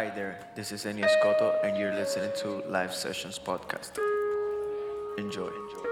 Hi there, this is Eni Escoto, and you're listening to Live Sessions Podcast. Enjoy. Enjoy.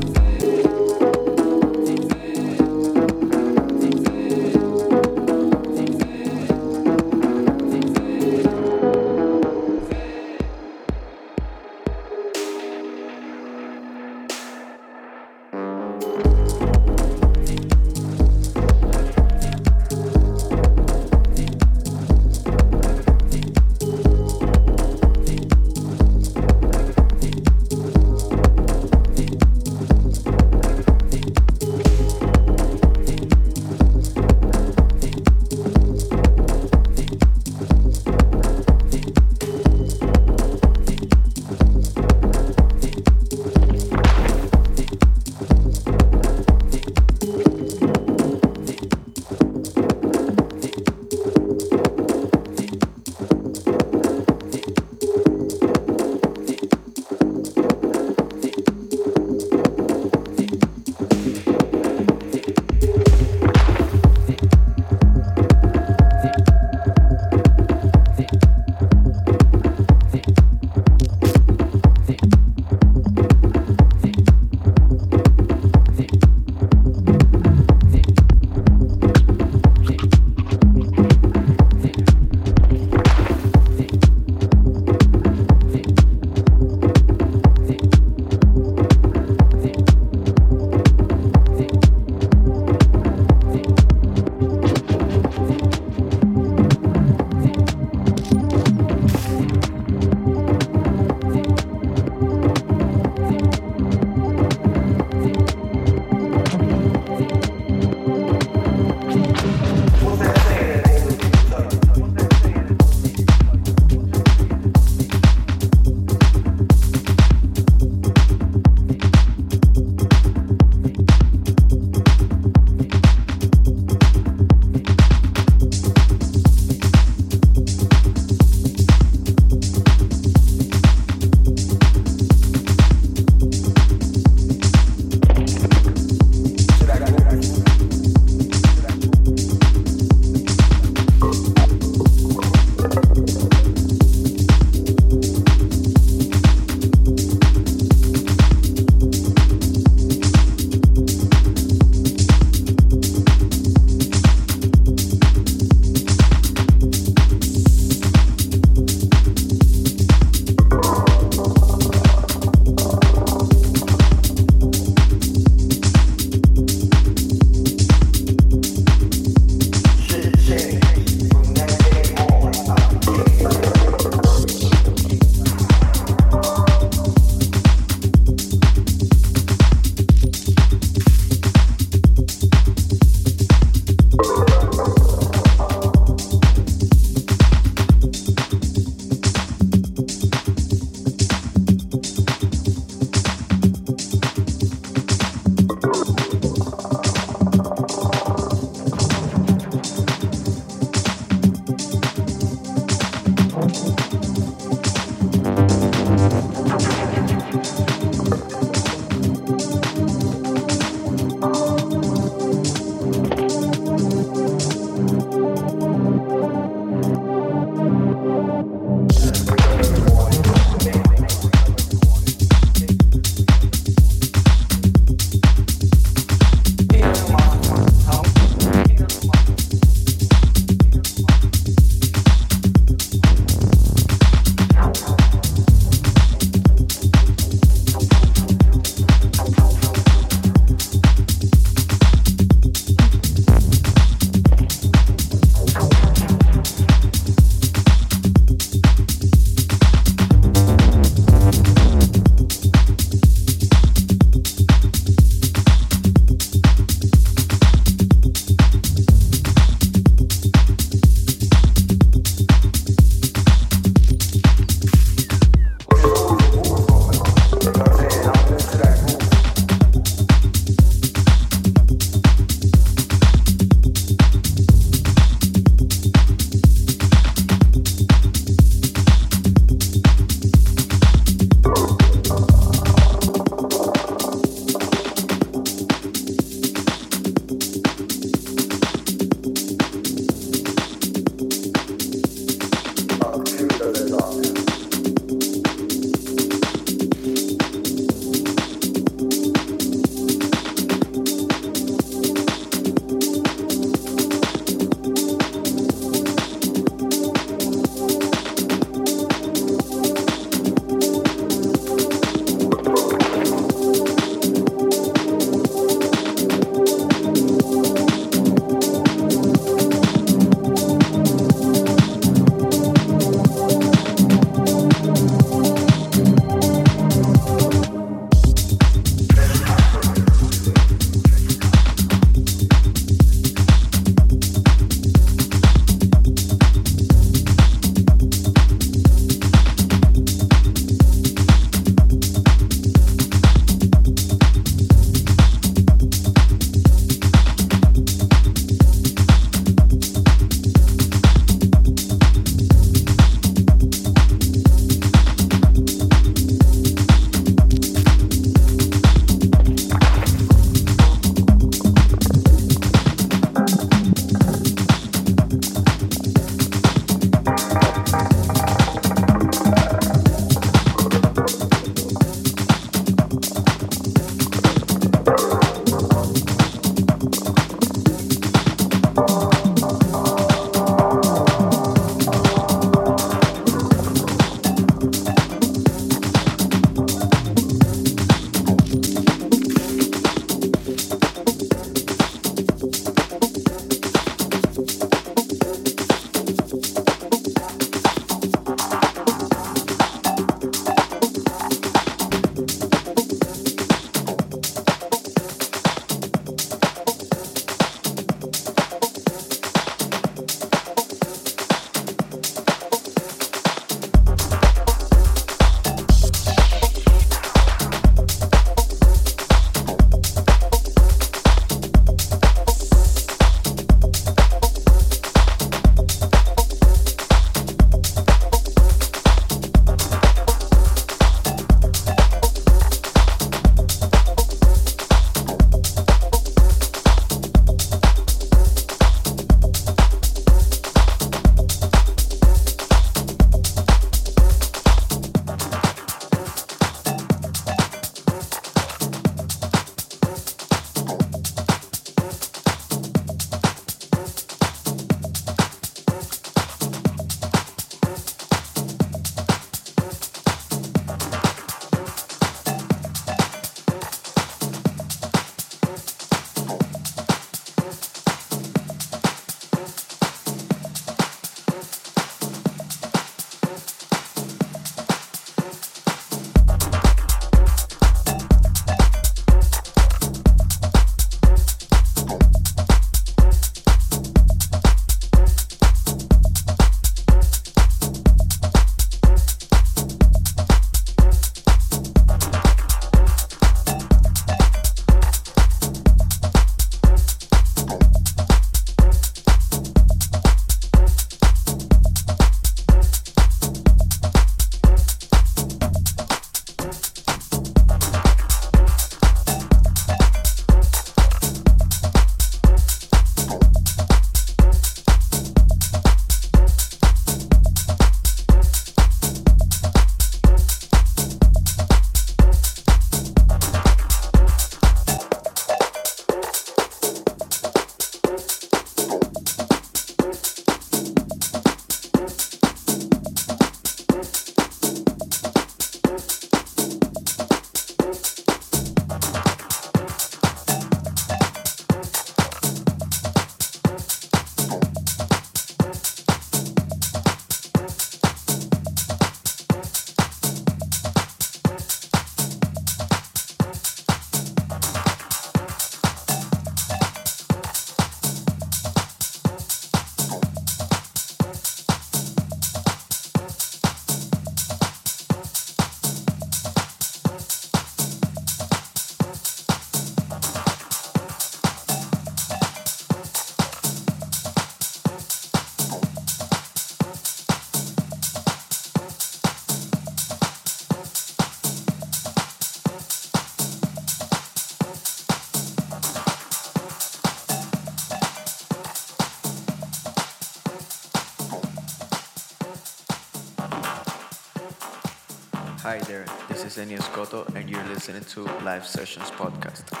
Hi there, this is Enies Cotto, and you're listening to Live Sessions Podcast.